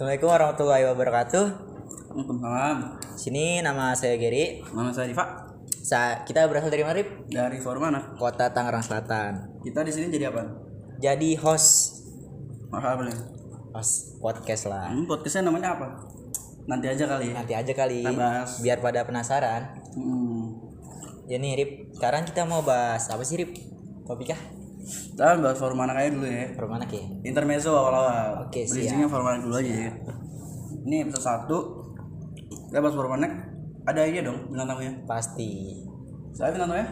Assalamualaikum warahmatullahi wabarakatuh. Waalaikumsalam. Sini nama saya Gary. Nama saya Diva Sa kita berasal dari mana, Rip? dari Forum mana? Kota Tangerang Selatan. Kita di sini jadi apa? Jadi host Mahal nih. host podcast lah. Hmm, podcastnya namanya apa? Nanti aja kali. ya. Nanti aja kali Kita bahas. biar pada penasaran. Hmm. Nih, Rip. Sekarang kita mau bahas apa sih, Rip? Topiknya? Kita bahas Forum mana kayak dulu ya. Forum mana ya? Intermezzo awal-awal. Oke, siap. Bridgingnya Forum mana dulu aja ya. Ini episode satu. Kita bahas Forum mana. Ada aja dong bintang tamunya. Pasti. Saya bintang tamunya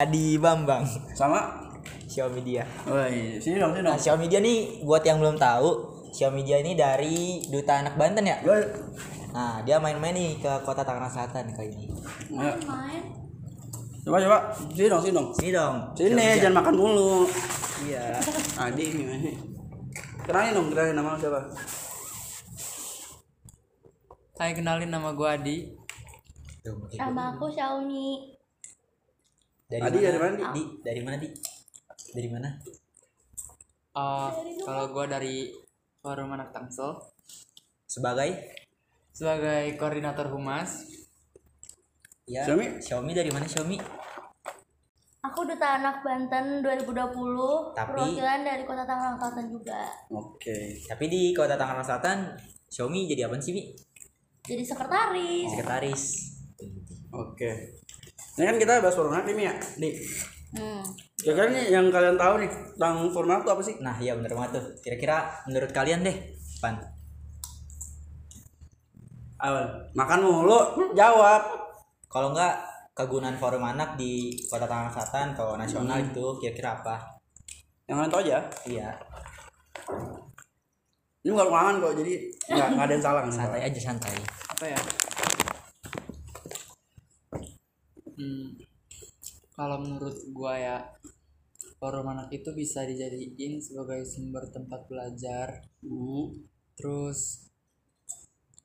Adi Bambang. sama. Xiaomi dia. Woi, sini dong, sini Nah, dong. Xiaomi dia nih buat yang belum tahu, Xiaomi dia ini dari Duta Anak Banten ya. Woi. Nah, dia main-main nih ke kota Tangerang Selatan kali ini. Ayo. Coba coba. Sini dong, sini dong. Sini dong. Sini, jangan makan mulu. Iya. Adi ini. Kenalin dong, kenalin nama lu siapa? Hai kenalin nama gue Adi Nama aku Xiaomi. Dari Adi, mana? dari mana, Di? Di, dari mana, Di? Dari mana? Eh, Kalau gue dari Forum Anak Tangsel Sebagai Sebagai koordinator humas ya Xiaomi? Xiaomi dari mana Xiaomi? Aku Duta Anak Banten 2020. Tapi- Perwakilan dari Kota Tangerang Selatan juga. Oke. Tapi di kota Tangerang Selatan Xiaomi jadi apa sih, Mi? Jadi sekretaris. Sekretaris. Oke. Ini kan kita bahas format ini ya, Di. Hmm. Kira-kira nih yang kalian tahu nih tentang format itu apa sih? Nah, iya bener banget tuh. Kira-kira menurut kalian deh, Pan. Awal. Makan mulu, jawab. Kalau enggak kegunaan forum anak di kota Tangerang Selatan atau nasional Hmm. itu kira-kira apa? Yang kalian tahu aja. Iya, Ini bukan ulangan kok, jadi nggak nggak ada yang salah kan? santai aja santai. apa ya? Hmm, kalau menurut gue ya Forum Anak itu bisa dijadiin sebagai sumber tempat belajar Hmm. Terus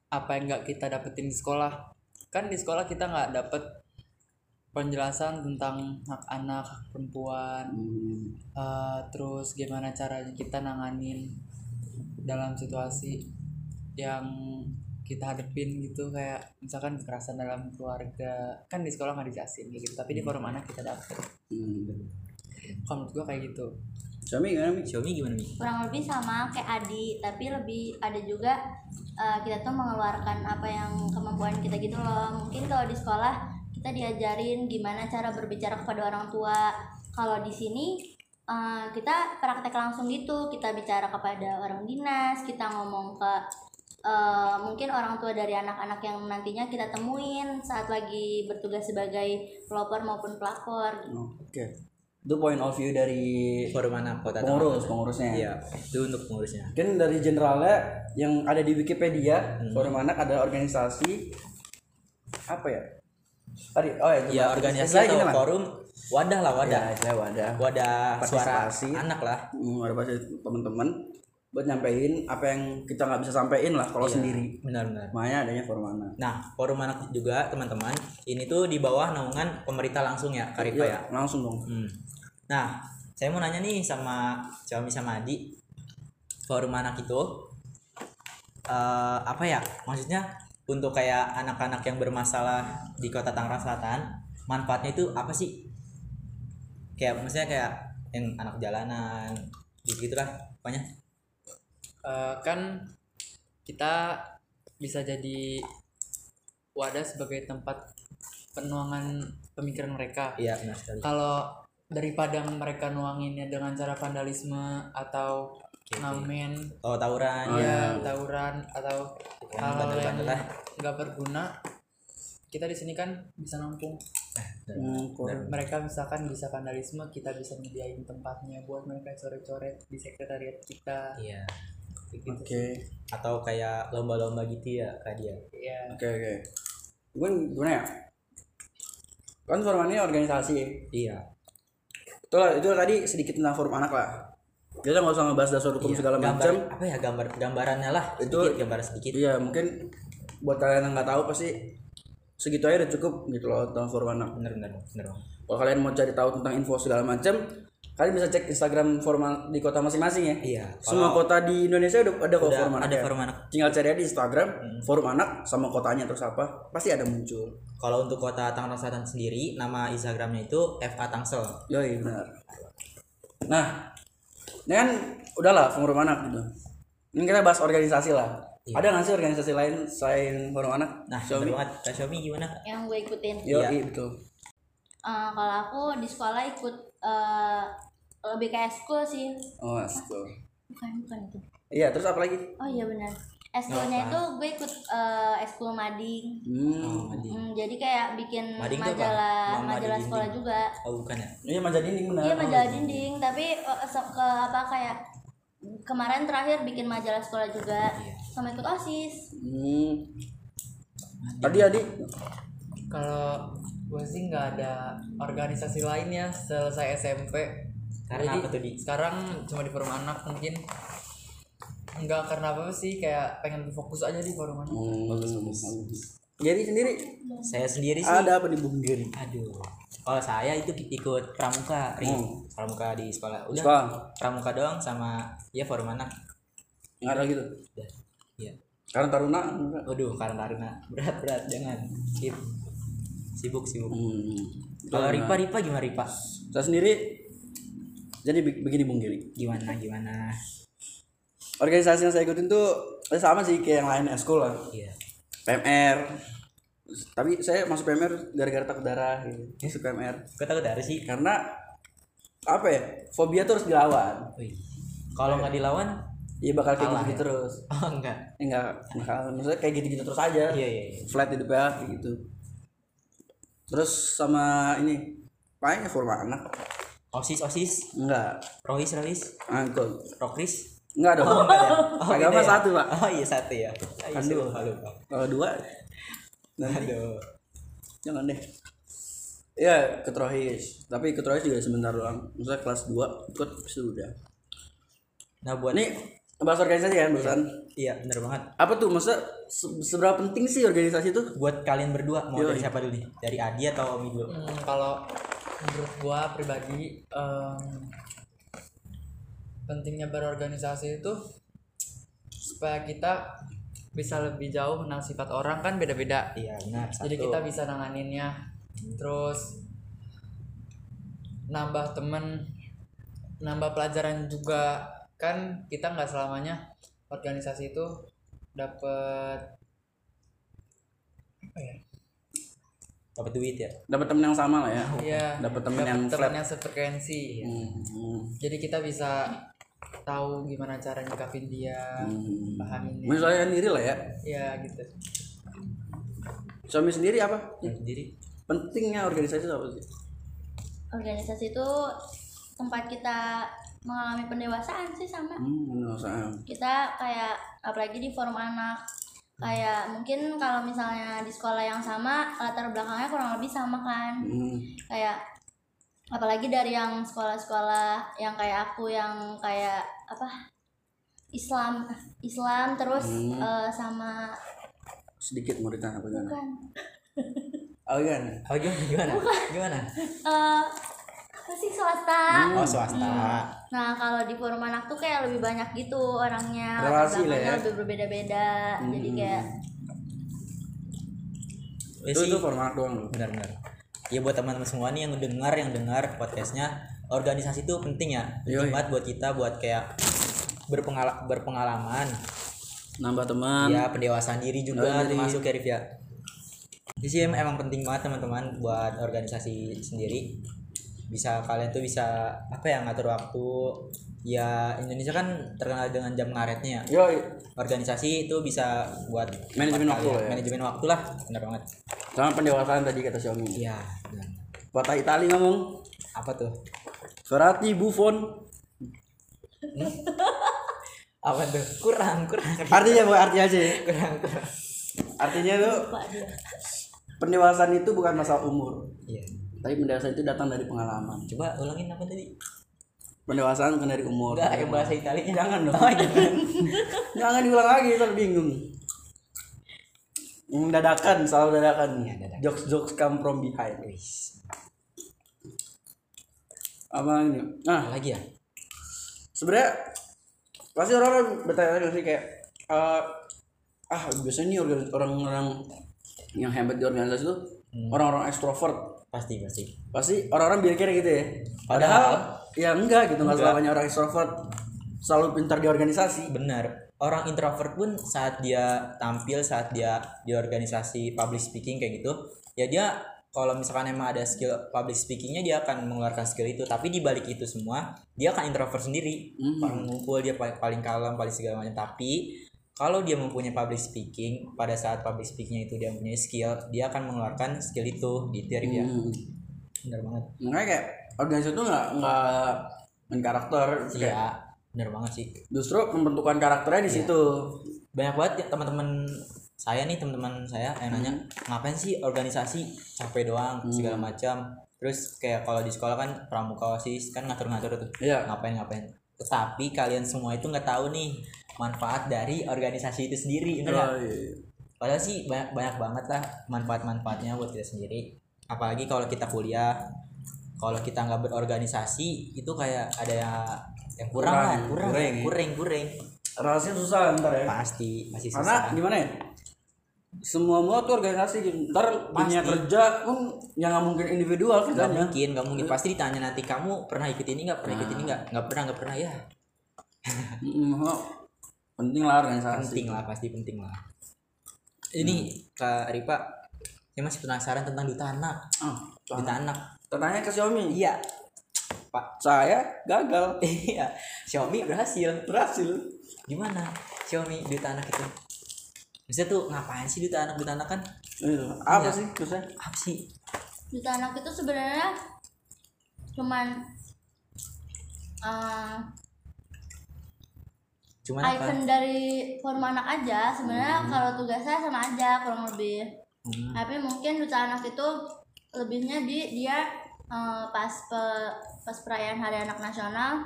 apa yang nggak kita dapetin di sekolah kan di sekolah kita nggak dapet penjelasan tentang hak anak hak perempuan Hmm. Eh, terus gimana caranya kita nanganin dalam situasi yang kita hadepin gitu kayak misalkan kekerasan dalam keluarga kan di sekolah nggak dijelasin gitu tapi di forum anak kita dapet Hmm. kalau menurut gua kayak gitu Xiaomi gimana Mi? Xiaomi gimana, Mi? Kurang lebih sama kayak Adi, tapi lebih ada juga eh, kita tuh mengeluarkan apa yang kemampuan kita gitu loh. Mungkin kalau di sekolah kita diajarin gimana cara berbicara kepada orang tua. Kalau di sini eh, kita praktek langsung gitu, kita bicara kepada orang dinas, kita ngomong ke eh, mungkin orang tua dari anak-anak yang nantinya kita temuin saat lagi bertugas sebagai pelopor maupun pelakor. Oh, Oke. Itu point of view dari Forum anak kota pengurus, pengurusnya. Iya, itu untuk pengurusnya. Mungkin dari generalnya yang ada di Wikipedia, Hmm. Forum Anak adalah organisasi apa ya? Tadi, oh ya, Ya, organisasi atau lah. forum wadah lah wadah. Ya, wadah. Wadah suara Partisipasi. anak lah. Hmm, ada pasti teman-teman buat nyampein apa yang kita nggak bisa sampein lah kalau Iya, sendiri. Benar-benar. Makanya adanya Forum Anak. Nah, forum anak juga teman-teman, ini tuh di bawah naungan pemerintah langsung ya, Karifa ya. Iya, langsung dong. Hmm. Nah, saya mau nanya nih sama Xiaomi sama Adi, forum anak itu eh, apa ya? Maksudnya untuk kayak anak-anak yang bermasalah di kota Tangerang Selatan, manfaatnya itu apa sih? Kayak maksudnya kayak yang anak jalanan, gitu gitu lah, pokoknya. Eh, kan kita bisa jadi wadah sebagai tempat penuangan pemikiran mereka Iya, benar sekali. kalau daripada mereka nuanginnya dengan cara vandalisme atau. Ngamen Oh, tawuran ya tawuran atau hal yang nggak berguna kita di sini kan bisa nampung Hmm, Forum- mereka misalkan bisa vandalisme kita bisa menyediain tempatnya buat mereka coret-coret di sekretariat kita Iya. Gitu. Oke. Atau kayak lomba-lomba gitu ya, Kak dia. ya Oke, oke. Gue gimana ya? Kan ini organisasi. Iya. Itu lah, itu tadi sedikit tentang Forum Anak lah. Kita nggak usah ngebahas dasar hukum Iya, segala macam. apa ya gambar gambarannya lah Itu- sedikit gambar sedikit Iya, mungkin buat kalian yang nggak tahu pasti segitu aja udah cukup gitu loh tentang Forum Anak. bener bener bener. Kalau kalian mau cari tahu tentang info segala macam, kalian bisa cek Instagram forum di kota masing-masing ya Iya, semua kota di Indonesia udah ada kok anak ada ya? forum anak. tinggal cari aja di Instagram forum anak sama kotanya terus apa pasti ada muncul Kalau untuk kota Tangerang Selatan sendiri, nama Instagramnya itu FA Tangsel. Yoi benar. Nah, ini kan udahlah forum anak gitu. Ini kita bahas organisasi lah. Iya. Ada nggak sih organisasi lain selain forum anak? Nah, Xiaomi. banget. Kak Xiaomi gimana? yang gue ikutin Yo, Iya. betul. Eh, kalau aku di sekolah ikut eh, lebih kayak school sih Oh, asko. bukan bukan itu Iya, terus apa lagi? oh iya benar eskulnya itu gue ikut eh, eskul mading Hmm. Oh, Madi. Hmm, jadi kayak bikin Mading majalah Ma- mading majalah sekolah dinding. juga Oh, bukan ya? Iya, majalah dinding benar. iya majalah dinding tapi eh, se- ke apa kayak kemarin terakhir bikin majalah sekolah juga Iya. sama ikut osis Hmm. Tadi Adi kalau gue sih nggak ada organisasi lainnya selesai SMP Karena Jadi, apa tuh, Di? sekarang cuma di forum anak mungkin nggak karena apa sih kayak pengen fokus aja di forum anak Hmm, bagus, bagus. Jadi sendiri Saya sendiri sih. ada apa di Bung Giri? Aduh. Kalau saya itu ikut pramuka, Ri. Hmm. Pramuka di sekolah. Udah. Sekolah Pramuka doang sama ya forum anak. nggak ada gitu. Udah. Iya. Karena Taruna enggak. Waduh, karena karena berat berat jangan. Skip. Sibuk sibuk. Hmm. Kalau Ripa Ripa gimana Ripa? Saya sendiri jadi be- begini Bung Giri. Gimana gimana? Organisasi yang saya ikutin tuh eh, sama sih kayak yang lain eskul lah. Iya. PMR. Tapi saya masuk PMR gara-gara takut darah gitu. Masuk PMR. Kau tahu dari sih? Karena apa ya? Fobia tuh harus dilawan. Kalau nggak dilawan, Iya bakal kayak gitu, ya? terus. oh enggak. Eh, Enggak, enggak. Maksudnya kayak gitu-gitu terus aja. Iya iya. iya. Flat hidupnya kayak gitu. Terus sama ini paling forum anak. Osis osis, Enggak. Rohis Rohis, Angkul. Rokris. Enggak dong. Oh enggak ya? Oh, Agama beda ya? satu, Pak. Oh iya satu ya. Aduh. lupa, lupa. Kalau dua nanti Aduh. jangan deh. Iya, ikut rohis. Tapi ikut rohis juga sebentar doang. Misalnya kelas 2 ikut sudah. Nah buat Ini bahas organisasi kan barusan. iya bener banget. Apa tuh maksudnya se- seberapa penting sih organisasi itu? Buat kalian berdua mau Yoi. dari siapa dulu nih? Dari Adi atau Omi dulu? Hmm, kalau menurut gua pribadi em, pentingnya berorganisasi itu supaya kita bisa lebih jauh mengenal sifat orang kan beda-beda Iya benar. jadi kita bisa nanganinnya terus nambah temen nambah pelajaran juga kan kita nggak selamanya organisasi itu dapat apa ya dapat duit ya. Dapat temen yang sama lah ya. Iya, Dapat temen yang temen flat. yang sefrekuensi Hmm. jadi kita bisa tahu gimana cara nyikapin dia Hmm. pahamin dia Misalnya sendiri lah ya. ya gitu Suami sendiri apa? Yang sendiri. Pentingnya organisasi itu apa sih? organisasi itu tempat kita mengalami pendewasaan sih sama Hmm, usah. kita kayak apalagi di forum anak kayak mungkin kalau misalnya di sekolah yang sama latar belakangnya kurang lebih sama kan Hmm. kayak apalagi dari yang sekolah-sekolah yang kayak aku yang kayak apa Islam Islam terus Hmm. eh, sama Sedikit muridnya apa gimana? bukan Oh iya. Oh gimana gimana? Gimana? eh, apa sih swasta Oh swasta. Nah kalau di forum anak tuh kayak lebih banyak gitu orangnya Relasi lah ya. lebih berbeda-beda jadi kayak Ya Itu itu format doang loh. Benar-benar. Ya buat teman-teman semua nih yang dengar yang dengar podcastnya organisasi itu penting ya. Penting banget buat kita buat kayak berpengala berpengalaman. Nambah teman. Ya pendewasaan diri juga diri. termasuk ya Rif ya. Jadi sih em- emang penting banget teman-teman buat organisasi sendiri. Bisa kalian tuh bisa apa ya ngatur waktu. Ya Indonesia kan terkenal dengan jam ngaretnya ya. Yo, Organisasi itu bisa buat Manajemen buat waktu lah ya. Manajemen waktu lah, benar banget. sama pendewasaan tadi kata Xiaomi. Iya, benar. Patah Itali ngomong. Apa tuh? Verratti, Buffon. Apa tuh? Kurang, kurang. Artinya bukan artinya aja ya. kurang, kurang. Artinya tuh pendewasaan itu bukan masalah umur. Iya. Tapi pendewasaan itu datang dari pengalaman. Coba ulangin apa tadi? Pendewasaan bukan dari umur. Enggak, yang bahasa Italinya. Jangan dong. Oh, jangan. Jangan diulang lagi, ntar bingung. Hmm, dadakan, selalu dadakan. Iya, dadakan. Jokes jokes come from behind. Wis. apa ini nah lagi ya sebenarnya pasti orang-orang bertanya sih kayak eh, ah biasanya nih orang-orang yang hebat di organisasi itu orang-orang ekstrovert pasti pasti. Pasti orang-orang bilang gitu ya. Padahal ya enggak gitu nggak selamanya orang ekstrovert selalu pintar di organisasi. Benar. Orang introvert pun saat dia tampil saat dia di organisasi public speaking kayak gitu ya dia kalau misalkan emang ada skill public speakingnya dia akan mengeluarkan skill itu. Tapi di balik itu semua dia akan introvert sendiri. Orang ngumpul dia paling, paling kalem paling segala macam. Tapi kalau dia mempunyai public speaking pada saat public speakingnya itu dia mempunyai skill dia akan mengeluarkan skill itu ya Rif, ya Hmm. benar banget. Makanya kayak organisasi itu nggak nggak main karakter kayak iya benar banget sih. justru pembentukan karakternya di situ. Banyak banget ya teman-teman saya nih teman-teman saya yang nanya Hmm. ngapain sih organisasi? Capek doang segala macam. Terus kayak kalau di sekolah kan pramuka osis kan ngatur-ngatur tuh. Iya. ngapain ngapain. Tetapi kalian semua itu nggak tahu nih manfaat dari organisasi itu sendiri bener nggak? Oh, iya, iya. padahal sih banyak banyak banget lah manfaat-manfaatnya buat kita sendiri apalagi kalau kita kuliah kalau kita nggak berorganisasi itu kayak ada yang, yang kurang, Kurang, lah kurang kurang ya. kurang kurang rasanya susah ntar ya pasti karena susah gimana ya semua semua tuh organisasi ntar dunia Pasti. kerja pun yang nggak mungkin individual Gak kerjanya mungkin, gak mungkin. Pasti ditanya nanti kamu pernah ikut ini nggak? Pernah ikut ini nggak? Nggak pernah, nggak pernah ya. Oh, penting lah organisasi Penting lah, pasti penting lah. Ini Kak Ripa, saya masih penasaran tentang duta anak. ah Duta anak. tanya ke Xiaomi Iya. Pak. saya gagal Iya. Xiaomi berhasil. berhasil Gimana? Xiaomi duta anak itu. Maksudnya tuh ngapain sih duta anak duta anak kan? Itu, apa Iya. sih terusnya Apa sih? Duta anak itu sebenarnya cuman eh, Cuman apa? icon dari forum anak aja sebenarnya kalau tugasnya sama aja kurang lebih Hmm. tapi mungkin duta anak itu lebihnya di dia eh, pas pe- pas perayaan hari anak nasional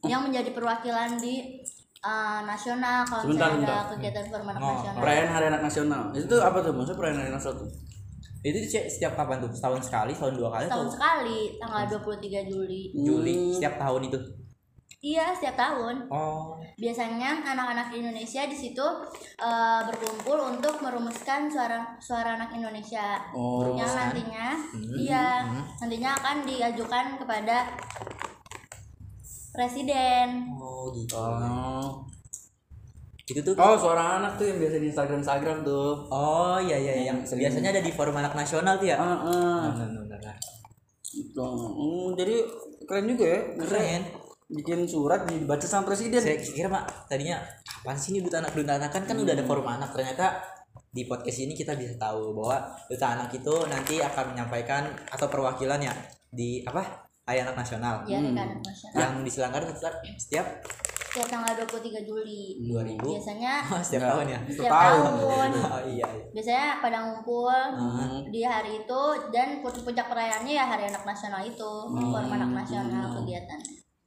yang menjadi perwakilan di eh, nasional kalau Sebentar, misalnya ada sebentar. kegiatan forum anak Oh, nasional perayaan hari anak nasional itu apa tuh maksudnya perayaan hari anak nasional tuh Itu setiap setiap kapan tuh? Setahun sekali, setahun dua kali tahun atau sekali tanggal 23 Juli Juli? Hmm. Setiap tahun itu. Iya setiap tahun Oh, biasanya anak-anak Indonesia di situ eh, berkumpul untuk merumuskan suara suara anak Indonesia oh yang nantinya iya nantinya akan diajukan kepada presiden oh gitu. oh Itu tuh oh suara anak tuh yang biasa di Instagram Instagram tuh Oh iya iya yang biasanya ada di forum anak nasional tuh ya. ah ah. Benar, benar, benar. Gitu. Hmm, jadi keren juga ya Maksudnya Keren. Bikin surat dibaca sama presiden Saya kira mak tadinya apa sih ini duta anak duta anak kan kan udah ada forum anak ternyata di podcast ini kita bisa tahu bahwa duta anak itu nanti akan menyampaikan atau perwakilan ya di apa Hari Anak Nasional ya kan nasional yang diselenggarakan setiap setiap setiap tanggal 23 Juli 2000 biasanya setiap tahun ya. Setiap tahun. tahun Oh iya. iya. biasanya pada ngumpul Hmm. di hari itu dan pu- puncak perayaannya ya hari anak nasional itu forum anak nasional kegiatan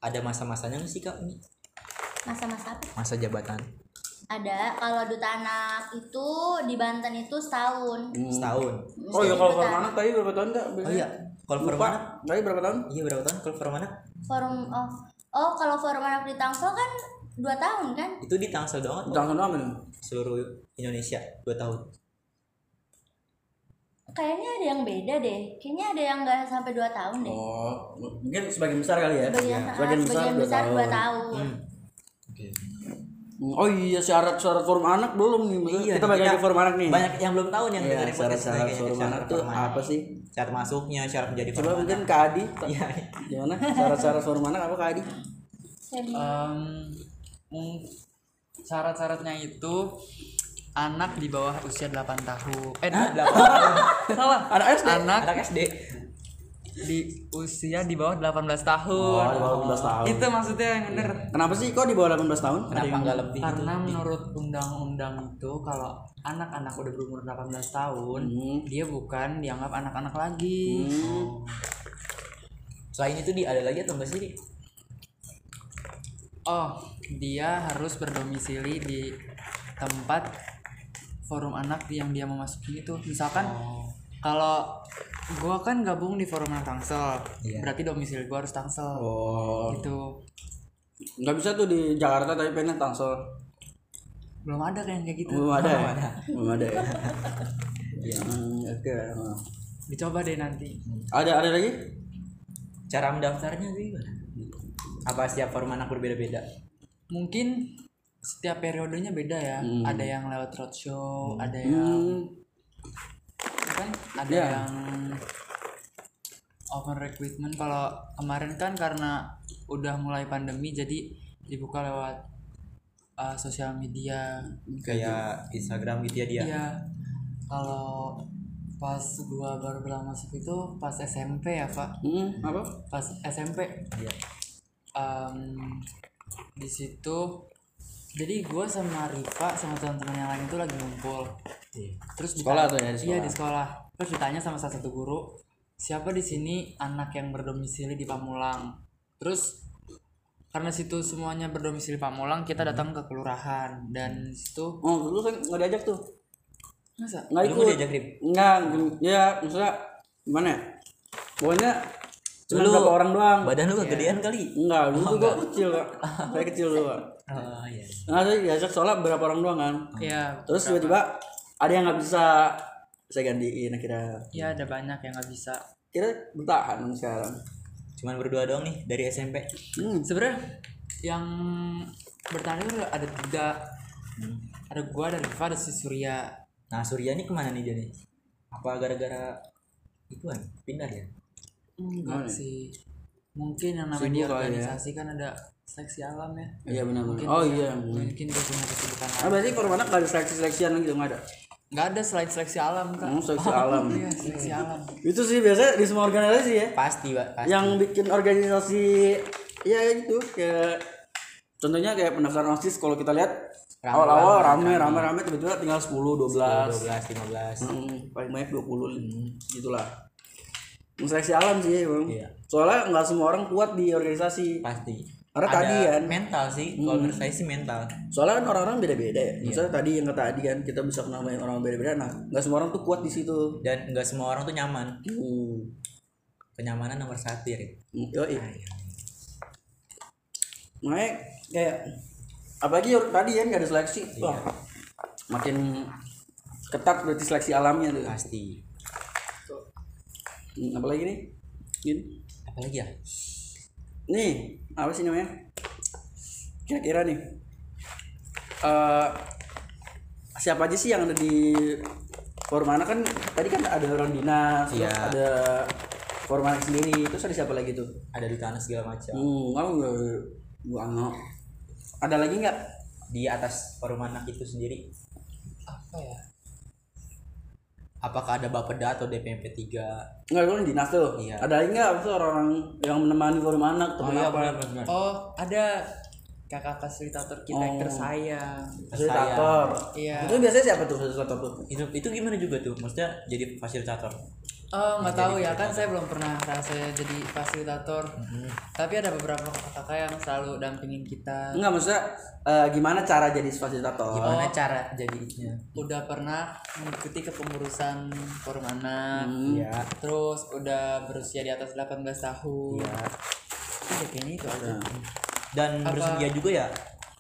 Ada masa-masanya nggak sih kak ini? masa-masa apa? Masa jabatan. Ada kalau duta anak itu di Banten itu setahun. Setahun. oh iya kalau forum anak tadi berapa tahun enggak Oh iya. Kalau forum anak tadi berapa tahun? Iya berapa tahun? Kalau forum anak forum oh. Oh kalau forum anak di Tangsel kan dua tahun kan? Itu di Tangsel doang nama nih seluruh Indonesia dua tahun. Kayaknya ada yang beda deh kayaknya ada yang nggak sampai dua tahun deh oh mungkin sebagian besar kali ya sebagian, sebagian ah, besar sebagian dua besar dua tahun. tahun Hmm, Oh iya syarat-syarat forum anak belum nih. Maksudnya Iya, kita balik kita lagi ke forum anak nih. Banyak yang belum tahu nih yang Iya, dengerin syarat-syarat kayaknya. forum Syarat anak tuh apa sih? Syarat masuknya, syarat menjadi Coba forum mungkin anak. Kak Adi. Iya. Gimana? Syarat-syarat forum anak apa Kak Adi? Em, mung- syarat-syaratnya itu anak di bawah usia 8 tahun. Eh, Ah, di- delapan tahun. salah. Anak SD. Anak Anak SD. di usia di bawah 18 Oh, tahun. di bawah 18 tahun. Itu maksudnya yang bener. Kenapa sih kok di bawah 18 tahun? Kenapa nggak lebih gitu? Karena menurut undang-undang itu kalau anak-anak udah berumur 18 tahun, Hmm. dia bukan dianggap anak-anak lagi. Hmm. Selain itu di ada lagi atau enggak sih? Oh, dia harus berdomisili di tempat forum anak yang dia mau masukin itu. Misalkan kalau gua kan gabung di forum anak tangsel Iya. berarti domisili gua harus tangsel Oh, gitu nggak bisa tuh di Jakarta tapi pengen tangsel. belum ada kan kayak gitu Belum ada ya? Belum ada ya? Iya. Hmm, Oke. dicoba deh nanti Ada ada lagi? cara mendaftarnya gimana apa setiap forum anak berbeda-beda mungkin setiap periodenya beda ya. Ada yang lewat roadshow ada yang Hmm, kan ada Iya. yang open recruitment kalau kemarin kan karena udah mulai pandemi jadi dibuka lewat uh, sosial media. Kayak Instagram gitu ya dia? Iya. Kalau pas gua baru bilang masuk itu pas SMP ya pak. Hmm, apa? pas SMP Iya. Em, di situ jadi gua sama Riva sama teman-teman yang lain itu lagi ngumpul Iya. terus Sekolah ditanya- tuh ya, di iya sekolah. di sekolah terus ditanya sama salah satu guru siapa di sini anak yang berdomisili di Pamulang terus karena situ semuanya berdomisili Pamulang kita Hmm. datang ke kelurahan dan situ Oh, dulu kan nggak diajak tuh. masa Nggak Lu ikut. diajak Rip? Nggak, ya maksudnya gimana ya? Pokoknya cuma Lu- berapa orang doang. badan lu kegedean kali Enggak, dulu tuh gua kecil, Kak. Saya kecil dulu, Kak. Oh iya Nah, saya diajak soalnya berapa orang doang kan. ya Terus tiba-tiba ada yang nggak bisa saya gantiin akhirnya. ya ada banyak yang nggak bisa Kira bertahan sekarang. cuman berdua doang nih dari SMP Hmm. sebenarnya yang bertahan itu ada tiga Hmm. ada gua ada Riva ada si Surya nah Surya ini ke mana nih dia nih apa gara-gara itu kan pindah ya enggak sih mungkin yang namanya Sibuk ya. organisasi kan ada seleksi alam ya Iya benar. Mungkin Oh iya. mungkin dia punya kesibukan Ah berarti korban nggak ada seleksi-seleksian gitu nggak ada. nggak ada selain seleksi alam kak Hmm, seleksi alam. iya seleksi alam Itu sih biasanya di semua organisasi ya. pasti pak pasti Yang bikin organisasi ya gitu kayak contohnya kayak pendaftaran OSIS kalau kita lihat awal-awal rame rame rame tiba-tiba tinggal 10 12. 12 15 Hmm, paling banyak 20 gitulah. Seleksi alam sih bang. Iya. Soalnya nggak semua orang kuat di organisasi. pasti Karena Ada tadi kan. mental sih kalau menurut saya sih mental Soalnya kan orang-orang beda-beda ya. Misalnya tadi yang kata Adi kan kita bisa kenamain orang beda-beda. Nah nggak semua orang tuh kuat di situ. dan nggak semua orang tuh nyaman Hmm. kenyamanan nomor satu ya Rip. Yoi. Makanya kayak apalagi yor- tadi kan nggak ada seleksi. Wah, makin ketat berarti seleksi alamnya tuh. pasti Hmm, apalagi nih? Gini. apalagi ya Nih, apa sih namanya? Kira-kira nih. eh siapa aja sih yang ada di forum anak kan tadi kan ada orang dinas, terus Iya. ada forum anak sendiri, terus ada siapa lagi tuh? ada di tanah segala macam Hmm, kamu gua. Ada lagi nggak? di atas forum anak itu sendiri apa ya apakah ada bapeda atau DPMP 3 Nggak, itu dinas tuh. Iya. Ada lagi nggak? Maksudnya orang-orang yang menemani forum anak oh teman iya apa? benar benar oh ada kakak fasilitator kita yang Oh. tersayang Fasilitator. Iya. Itu biasanya siapa tuh fasilitator tuh? itu itu gimana juga tuh maksudnya jadi fasilitator Oh nggak tahu ya kan saya belum pernah rasanya jadi fasilitator. Mm-hmm. Tapi ada beberapa kakak-kakak yang selalu dampingin kita. Enggak, maksudnya eh, gimana cara jadi fasilitator? gimana cara jadinya Udah pernah mengikuti kepengurusan forum anak. Hmm. Iya Terus udah berusia di atas 18 tahun. iya Iya kayaknya itu aja. dan Apa- bersedia juga ya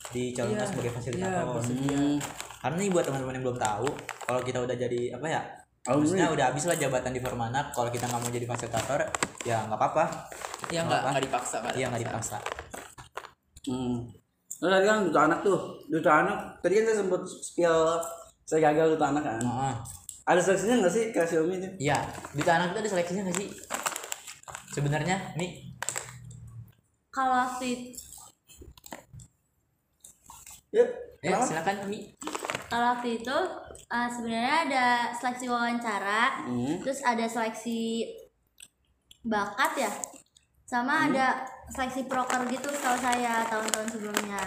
dicalonkan Iya, sebagai fasilitator bersedia. Hmm. karena nih buat teman-teman yang belum tahu kalau kita udah jadi apa ya Oh, maksudnya udah habis lah jabatan di forum anak kalau kita nggak mau jadi fasilitator ya nggak apa-apa Ya nggak nggak dipaksa iya nggak dipaksa. Hmm. Terus tadi kan duta anak tuh, duta anak. Tadi kan saya sempat spill saya gagal duta anak kan. Heeh. Ada seleksinya nggak sih ke Xiaomi itu? Iya, di tanah kita ada seleksinya nggak sih? Sebenarnya nih kalau waktu itu Ya, ya silakan Mi. kalau itu uh, sebenarnya ada seleksi wawancara Hmm. terus ada seleksi bakat ya sama ada seleksi proker gitu setahu saya tahun-tahun sebelumnya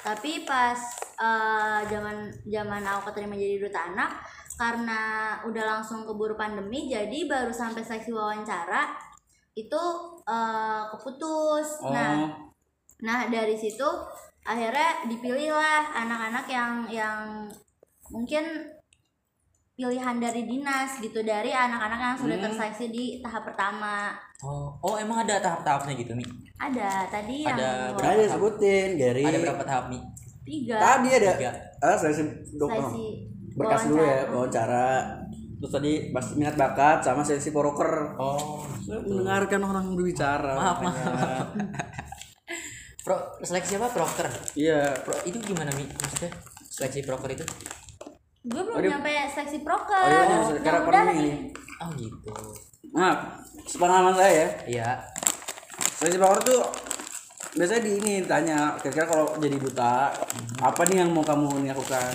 tapi pas uh, zaman zaman aku keterima jadi duta anak karena udah langsung keburu pandemi jadi baru sampai seleksi wawancara itu uh, keputus Oh. nah Nah dari situ akhirnya dipilihlah anak-anak yang yang mungkin pilihan dari dinas gitu dari anak-anak yang sudah Hmm. terseleksi di tahap pertama Oh, oh emang ada tahap-tahapnya gitu Mi? ada tadi yang Ada dia sebutin Gary. Ada berapa tahap Mi? tiga Tadi ada. Tiga. Ah, seleksi dok. seleksi Berkas dulu ya, wawancara. Terus tadi pas minat bakat sama seleksi poroker. Oh, Mendengarkan orang berbicara. maaf makanya. maaf. Pro seleksi apa? Proker. Iya. Pro itu gimana Mi? Maksudnya seleksi proker itu? Gue belum Oh, dia- nyampe seleksi proker. Oh iya, yang sekarang udah ini. nih. Oh gitu. Nah, sepengalaman saya ya, Iya. seleksi proker tuh biasanya di ini tanya kira-kira kalau jadi duta apa nih yang mau kamu lakukan?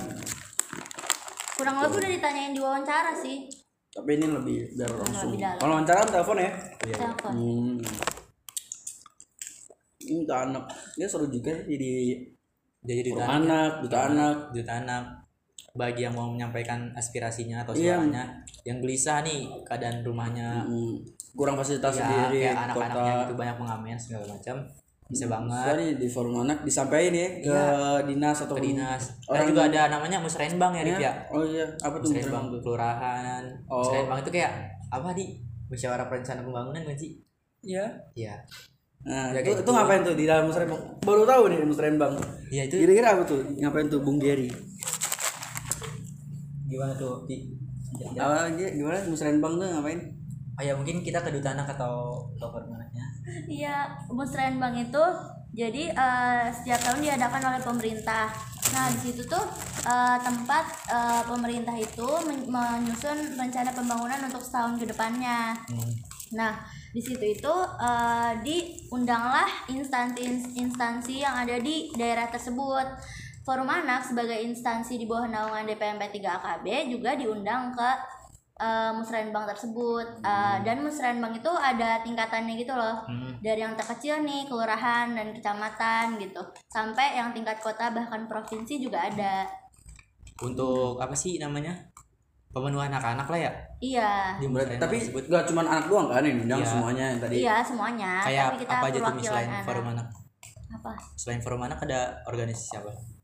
Kurang lebih udah ditanyain di wawancara sih. Tapi ini lebih biar langsung. kalau wawancara telepon ya? Iya. telepon. Hmm. ini duta anak. Dia seru juga sih jadi Jadi duta duta anak duta anak. Duta anak bagi yang mau menyampaikan aspirasinya atau Iya. suaranya yang gelisah nih keadaan rumahnya. Hmm, kurang fasilitas ya, sendiri kayak anak-anaknya gitu banyak pengamen segala macam. Bisa banget. Sorry di forum anak disampaikan ya ke dinas atau ke dinas. Orang Ada juga ada namanya musrenbang ya Rip ya? Oh iya. Apa tuh musrenbang kelurahan. Oh. musrenbang itu kayak apa di? Musyawarah perencanaan pembangunan kan sih? Iya. Iya. Nah Ya, itu, itu. ngapain tuh di dalam musrenbang baru tahu nih musrenbang iya itu kira-kira apa tuh? Ngapain tuh Bung Gary gimana tuh di apa lagi gimana musrenbang tuh ngapain oh ya mungkin kita ke duta anak atau ke anaknya Iya, musrenbang itu jadi eh, setiap tahun diadakan oleh pemerintah. Nah di situ tuh eh, tempat eh, pemerintah itu men- menyusun rencana pembangunan untuk setahun ke depannya. Nah di situ itu eh, diundanglah instansi-instansi yang ada di daerah tersebut. Forum Anak sebagai instansi di bawah naungan DPMP 3 AKB juga diundang ke eh, musrenbang tersebut. Eh, dan musrenbang itu ada tingkatannya gitu loh. Hmm. dari yang terkecil nih kelurahan dan kecamatan gitu. Sampai yang tingkat kota bahkan provinsi juga ada. Untuk apa sih namanya? Pemenuhan anak-anak lah ya? Iya. Di musrenbang tapi tersebut. gak cuma anak doang kan yang undang Iya. semuanya yang tadi. Iya semuanya. Kayak tapi kita apa aja tuh Mi, perwakilan selain anak. forum anak? Apa? Selain forum anak ada organisasi apa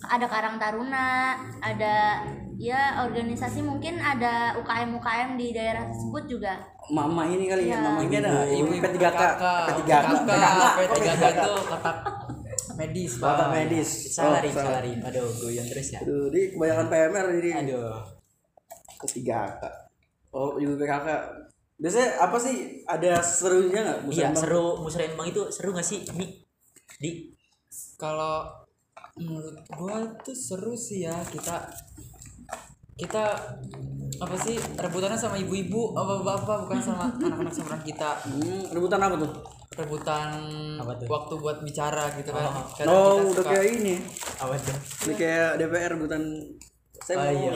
ada Karang Taruna ada ya organisasi mungkin ada UKM UKM di daerah tersebut juga. Mama ini kali ya Iya. mama ini ada ibu P3K P3K P3K itu kotak medis Kotak medis. Salari Oh, salah. salari. Aduh goyang terus ya. Aduh, di kebanyakan PMR jadi aduh. P3K oh ibu PKK biasanya apa sih? Ada serunya nggak? Iya seru. Musrenbang itu seru gak sih mi? Di? Kalau menurut gua tuh seru sih ya kita kita apa sih rebutannya sama ibu-ibu apa bapak bukan sama anak-anak seumuran kita Hmm, rebutan apa tuh? rebutan Apa tuh? waktu buat bicara gitu kan Oh. Kadang Oh, kita udah suka- kayak ini. apa tuh Udah kayak DPR rebutan saya Oh, iya.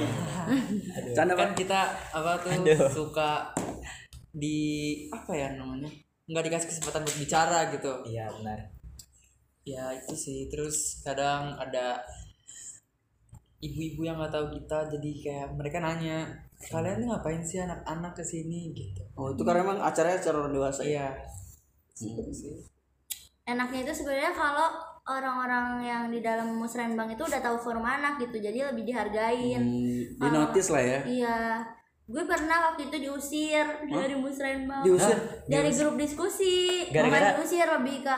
Canda kan kita apa tuh Aduh. suka di apa ya namanya nggak dikasih kesempatan buat bicara gitu iya benar ya itu sih. Terus kadang ada ibu-ibu yang nggak tahu kita jadi kayak mereka nanya kalian tuh ngapain sih anak-anak ke sini gitu. Oh, itu karena emang acaranya acara orang dewasa. ya? iya. Sih. Enaknya itu sebenarnya kalau orang-orang yang di dalam musrenbang itu udah tahu forum anak gitu jadi lebih dihargain. Hmm, di notice lah ya. iya. Gue pernah waktu itu diusir dari musrenbang Diusir. dari grup diskusi. Gara-gara- diusir lebih ke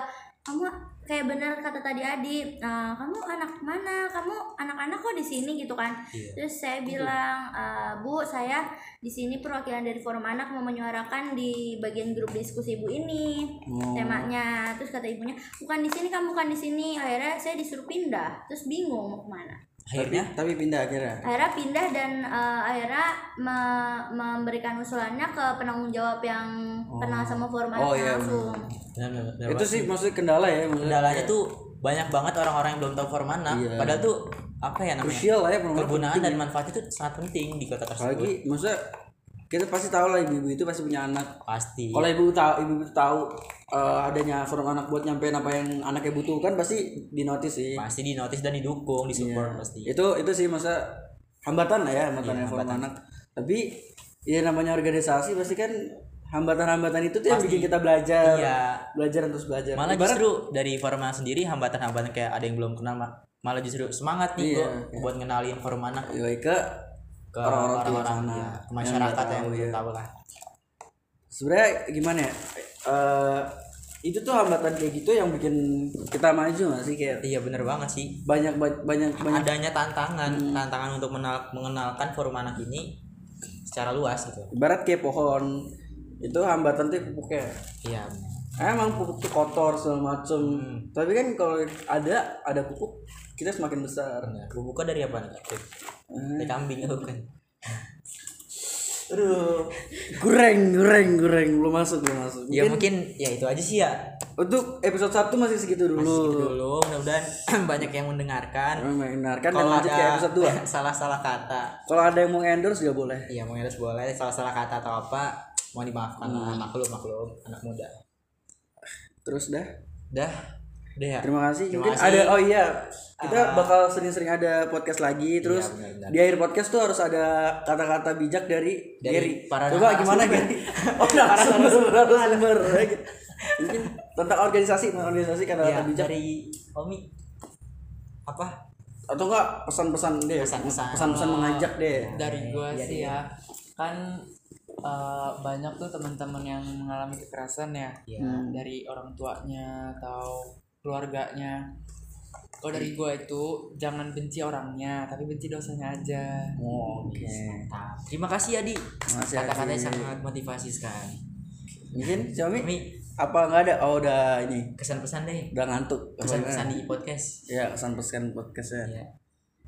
kamu kayak benar kata tadi Adi "Nah, kamu anak mana? Kamu anak-anak kok di sini? Gitu kan. Iya. terus saya bilang "Eh, bu saya di sini perwakilan dari forum anak mau menyuarakan di bagian grup diskusi ibu ini Oh. temanya. Terus kata ibunya bukan di sini kamu bukan di sini. Akhirnya saya disuruh pindah terus bingung mau ke mana akhirnya Tapi pindah akhirnya. akhirnya pindah dan eh, akhirnya me- memberikan usulannya ke penanggung jawab yang kenal sama forum anak Oh, iya, langsung benar, benar, benar Itu sih maksudnya kendala ya, maksudnya. kendalanya tuh banyak banget orang-orang yang belum tahu forum anak Iya. padahal tuh apa ya namanya lah ya kegunaan penting dan ya. manfaatnya itu sangat penting di kota tersebut Apalagi maksudnya kita pasti tahu lah ibu-ibu itu pasti punya anak. pasti Kalau ibu tahu ibu itu tahu eh, adanya forum anak buat nyampein apa yang anaknya butuhkan pasti di notice sih. pasti di notice dan didukung disupport pasti Itu itu sih masa hambatan lah ya hambatan Iya, yang forum hambatan. anak. Tapi ya namanya organisasi pasti kan hambatan-hambatan itu tuh yang bikin kita belajar. iya Belajar dan terus belajar. malah Ibarat- justru dari forum anak sendiri hambatan-hambatan kayak ada yang belum kenal ma- malah justru semangat nih Iya, gua buat ngenalin forum anak Yoi, ke ke Orang-orang tua orang-orang sana. ya, ke Yang masyarakat nggak yang tahu, ya. tahu lah sebenarnya gimana ya Eh, itu tuh hambatan kayak gitu yang bikin kita maju gak sih kayak iya bener banget sih. Banyak ba- banyak banyak. Adanya tantangan Hmm. tantangan untuk menal- mengenalkan forum anak ini secara luas gitu. Ibarat kayak pohon itu hambatan tuh pupuknya iya. Emang pupuk tuh kotor segala macem. Hmm. tapi kan kalau ada ada pupuk kita semakin besar. Benar bubuknya dari apa nih dari kambing oh, bukan aduh. Goreng goreng goreng. Belum masuk belum masuk. Ya mungkin mungkin ya itu aja sih ya. Untuk episode 1 masih segitu dulu. Masih segitu dulu mudah-mudahan banyak yang mendengarkan. Mendengarkan dan kalau lanjut ke episode 2 salah-salah kata. Kalau ada yang mau endorse juga boleh. Iya mau harus boleh. Salah-salah kata atau apa mau dimaafkan lah. Hmm. maklum maklum anak muda. Terus dah? Dah udah ya terima kasih Terima mungkin kasih. ada oh iya kita Ah. bakal sering-sering ada podcast lagi terus Iya, benar-benar. di akhir podcast tuh harus ada kata-kata bijak dari, Dari Gary para coba gimana. Gary oh narasumber narasumber mungkin tentang organisasi organisasi ya, kata-kata bijak dari Omi apa atau enggak pesan-pesan deh Pesan-pesan. pesan-pesan mengajak deh dari gua iya, sih iya. ya kan eh, banyak tuh teman-teman yang mengalami kekerasan ya ya Hmm. dari orang tuanya atau keluarganya. Kalau dari gua itu jangan benci orangnya tapi benci dosanya aja. Oh, oke. Mantap. Terima kasih Adi Makasih, kata-katanya Adi. sangat motivasi sekali. Mungkin Xiaomi Omi apa enggak ada? Oh udah ini. Kesan-pesan deh. Udah ngantuk. Kesan-pesan di podcast. Ya kesan-pesan podcastnya ya.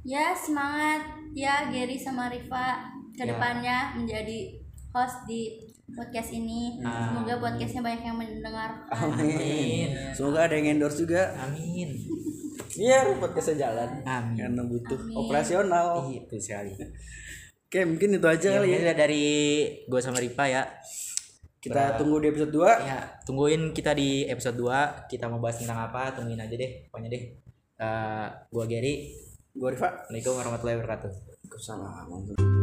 Ya semangat. Ya Gary sama Riva. Ya. ke depannya menjadi host di podcast ini Ah. semoga podcastnya banyak yang mendengar amin semoga ada yang endorse juga amin Iya, podcastnya jalan. Amin. Karena butuh Amin. operasional. Iya, betul sekali. Oke, mungkin itu aja Ya, kali ya. dari gue sama Ripa ya. Kita tunggu di episode 2. Ya, tungguin kita di episode 2. Kita mau bahas tentang apa? Tungguin aja deh, pokoknya deh. Eh, gua Gary. Gua Rifa. Assalamualaikum warahmatullahi wabarakatuh. Waalaikumsalam.